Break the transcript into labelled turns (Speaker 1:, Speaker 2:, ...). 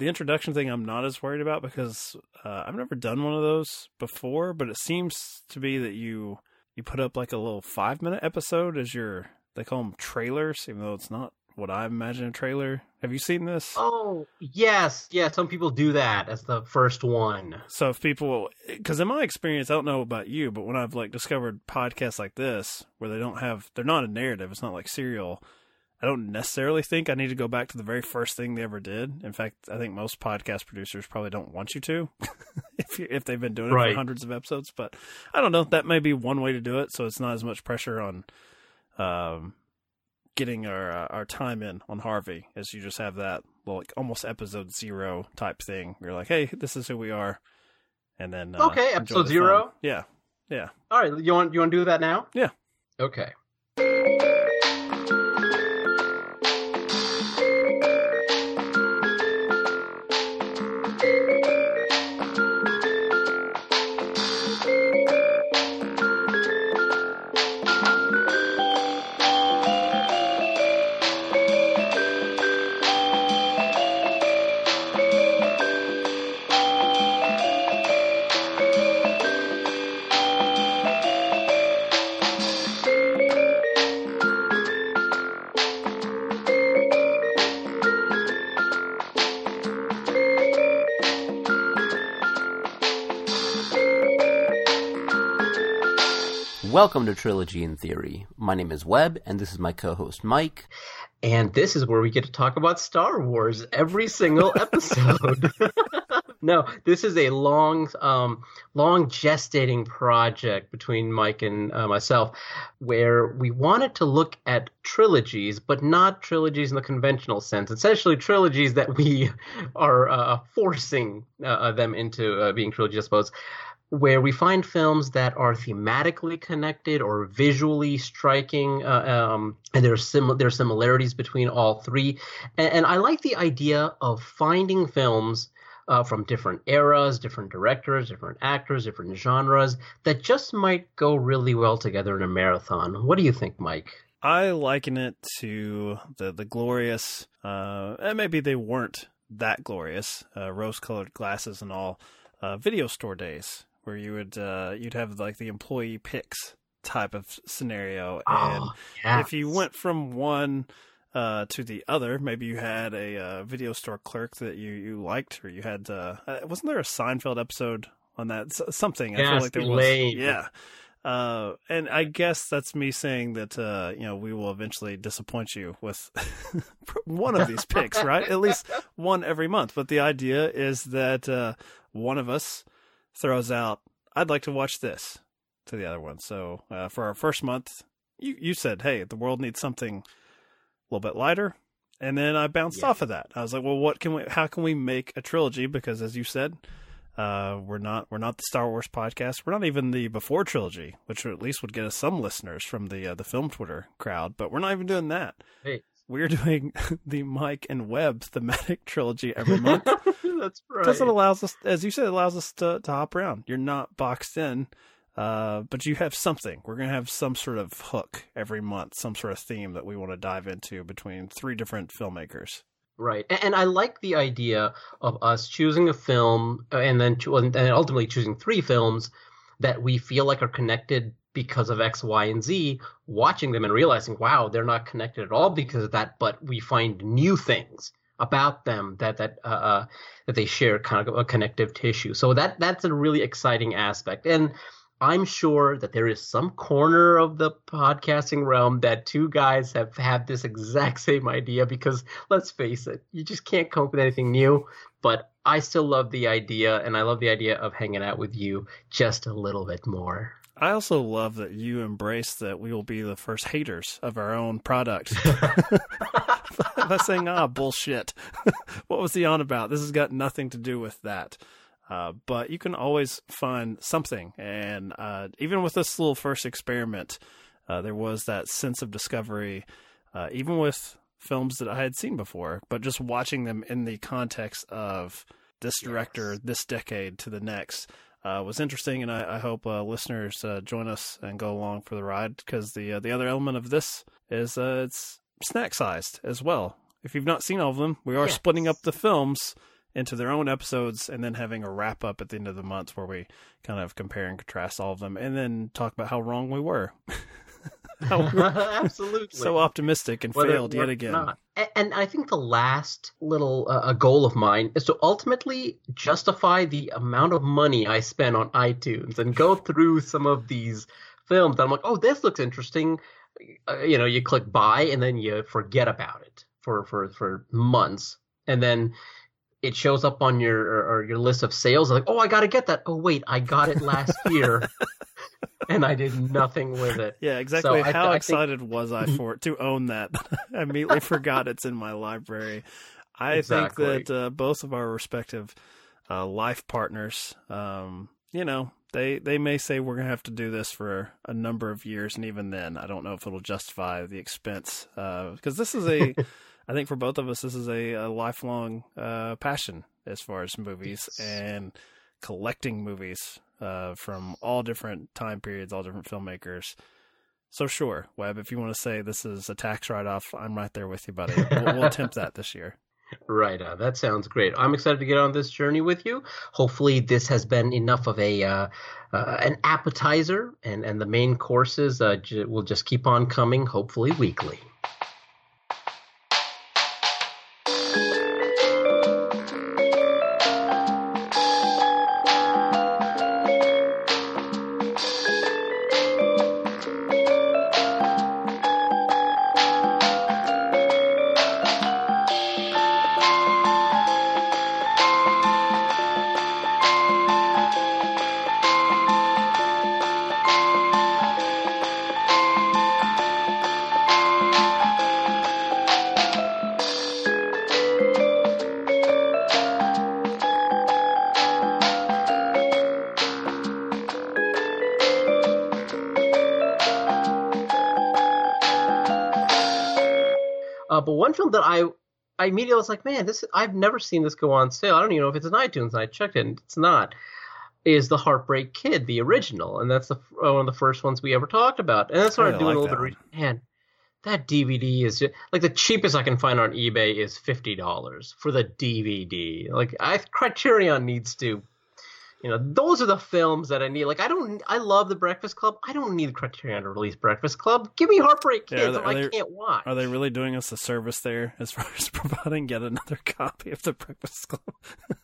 Speaker 1: the introduction thing I'm not as worried about because uh, I've never done one of those before, but it seems to be that you you put up like a little five minute episode as your they call them trailers, even though it's not what I imagine a trailer. Have you seen this?
Speaker 2: Oh yes, yeah. Some people do that as the first one.
Speaker 1: So if people, because in my experience, I don't know about you, but when I've like discovered podcasts like this where they don't have, they're not a narrative. It's not like serial. I don't necessarily think I need to go back to the very first thing they ever did. In fact, I think most podcast producers probably don't want you to, if you, if they've been doing it
Speaker 2: Right.
Speaker 1: for hundreds of episodes. But I don't know. That may be one way to do it, so it's not as much pressure on um, getting our uh, our time in on Harvey as you just have that like almost episode zero type thing. You're like, hey, this is who we are, and then uh,
Speaker 2: Okay, episode zero?
Speaker 1: fun. Yeah, yeah.
Speaker 2: All right, you want you want to do that now?
Speaker 1: Yeah.
Speaker 2: Okay.
Speaker 3: Welcome to Trilogy in Theory. My name is Webb, and this is my co-host Mike.
Speaker 2: And this is where we get to talk about Star Wars every single episode. no, this is a long, um, long gestating project between Mike and uh, myself, where we wanted to look at trilogies, but not trilogies in the conventional sense. Essentially, trilogies that we are uh, forcing uh, them into uh, being trilogies, I suppose where we find films that are thematically connected or visually striking, uh, um, and there are sim- there are similarities between all three. And, and I like the idea of finding films uh, from different eras, different directors, different actors, different genres that just might go really well together in a marathon. What do you think, Mike?
Speaker 1: I liken it to the the glorious, uh, and maybe they weren't that glorious, uh, rose-colored glasses and all, uh, video store days where you would uh, you'd have like the employee picks type of scenario, and
Speaker 2: Oh, yeah.
Speaker 1: if you went from one uh, to the other, maybe you had a uh, video store clerk that you you liked, or you had uh, uh, wasn't there a Seinfeld episode on that S- something? I feel like there was. Yeah. Uh, and I guess that's me saying that uh, you know we will eventually disappoint you with one of these picks, right? At least one every month. But the idea is that uh, one of us throws out, "I'd like to watch this," to the other one. So uh, for our first month, you you said, "Hey, the world needs something a little bit lighter," and then I bounced
Speaker 2: Yeah.
Speaker 1: off of that. I was like, "Well, what can we? How can we make a trilogy?" Because as you said. Uh, we're not we're not the Star Wars podcast. We're not even the before trilogy, which at least would get us some listeners from the uh, the film Twitter crowd. But we're not even doing that.
Speaker 2: Hey.
Speaker 1: We're doing the Mike and Webb thematic trilogy every month
Speaker 2: That's right.
Speaker 1: because it allows us, as you said, it allows us to, to hop around. You're not boxed in, uh, but you have something. We're gonna have some sort of hook every month, some sort of theme that we want to dive into between three different filmmakers.
Speaker 2: Right, and I like the idea of us choosing a film uh, and then cho- and then ultimately choosing three films that we feel like are connected because of X, Y, and Z. Watching them and realizing, wow, they're not connected at all because of that, but we find new things about them that that uh, uh, that they share kind of a connective tissue. So that that's a really exciting aspect, and I'm sure that there is some corner of the podcasting realm that two guys have had this exact same idea because let's face it, you just can't come up with anything new. But I still love the idea, and I love the idea of hanging out with you just a little bit more.
Speaker 1: I also love that you embrace that we will be the first haters of our own product. By saying, ah, bullshit. what was he on about? This has got nothing to do with that. Uh, but you can always find something. And uh, even with this little first experiment, uh, there was that sense of discovery, uh, even with films that I had seen before, but just watching them in the context of this director, this decade to the next. Uh, was interesting, and I, I hope uh, listeners uh, join us and go along for the ride because the uh, the other element of this is uh, it's snack sized as well. If you've not seen all of them, we are splitting up the films into their own episodes and then having a wrap up at the end of the month where we kind of compare and contrast all of them and then talk about how wrong we were.
Speaker 2: Absolutely.
Speaker 1: So optimistic and
Speaker 2: Whether
Speaker 1: failed yet again.
Speaker 2: not. And I think the last little uh, goal of mine is to ultimately justify the amount of money I spent on iTunes and go through some of these films. I'm like, oh, this looks interesting. Uh, you know, you click buy and then you forget about it for for for months, and then it shows up on your or, or your list of sales. Like, oh, I got to get that. Oh, wait, I got it last year, and I did nothing with it.
Speaker 1: Yeah, exactly.
Speaker 2: I-
Speaker 1: How
Speaker 2: I think-
Speaker 1: excited was I for to own that? I immediately forgot it's in my library. I
Speaker 2: Exactly.
Speaker 1: think that uh, both of our respective uh, life partners, um, you know, they they may say we're gonna have to do this for a number of years, and even then, I don't know if it'll justify the expense because this is a. I think for both of us, this is a, a lifelong uh, passion as far as movies
Speaker 2: Yes.
Speaker 1: and collecting movies uh, from all different time periods, all different filmmakers. So sure, Webb, if you want to say this is a tax write-off, I'm right there with you, buddy. We'll, we'll attempt that this year.
Speaker 2: Right, uh, that sounds great. I'm excited to get on this journey with you. Hopefully, this has been enough of a uh, uh, an appetizer, and and the main courses uh, j- will just keep on coming. Hopefully, weekly. Uh, but one film that I I immediately was like, man, this I've never seen this go on sale. I don't even know if it's in iTunes. And I checked it, and it's not. Is the Heartbreak Kid the original? And that's the uh, one of the first ones we ever talked about. And that's started
Speaker 1: I'm
Speaker 2: doing
Speaker 1: like
Speaker 2: a little bit. Of, re- man, that DVD is just, like the cheapest I can find on eBay is fifty dollars for the DVD. Like I Criterion needs to. You know, those are the films that I need. Like, I don't. I love the Breakfast Club. I don't need Criterion to release Breakfast Club. Give me Heartbreak
Speaker 1: Yeah,
Speaker 2: Kids. or
Speaker 1: they-
Speaker 2: I can't watch.
Speaker 1: Are they really doing us a service there as far as providing yet another copy of the Breakfast Club?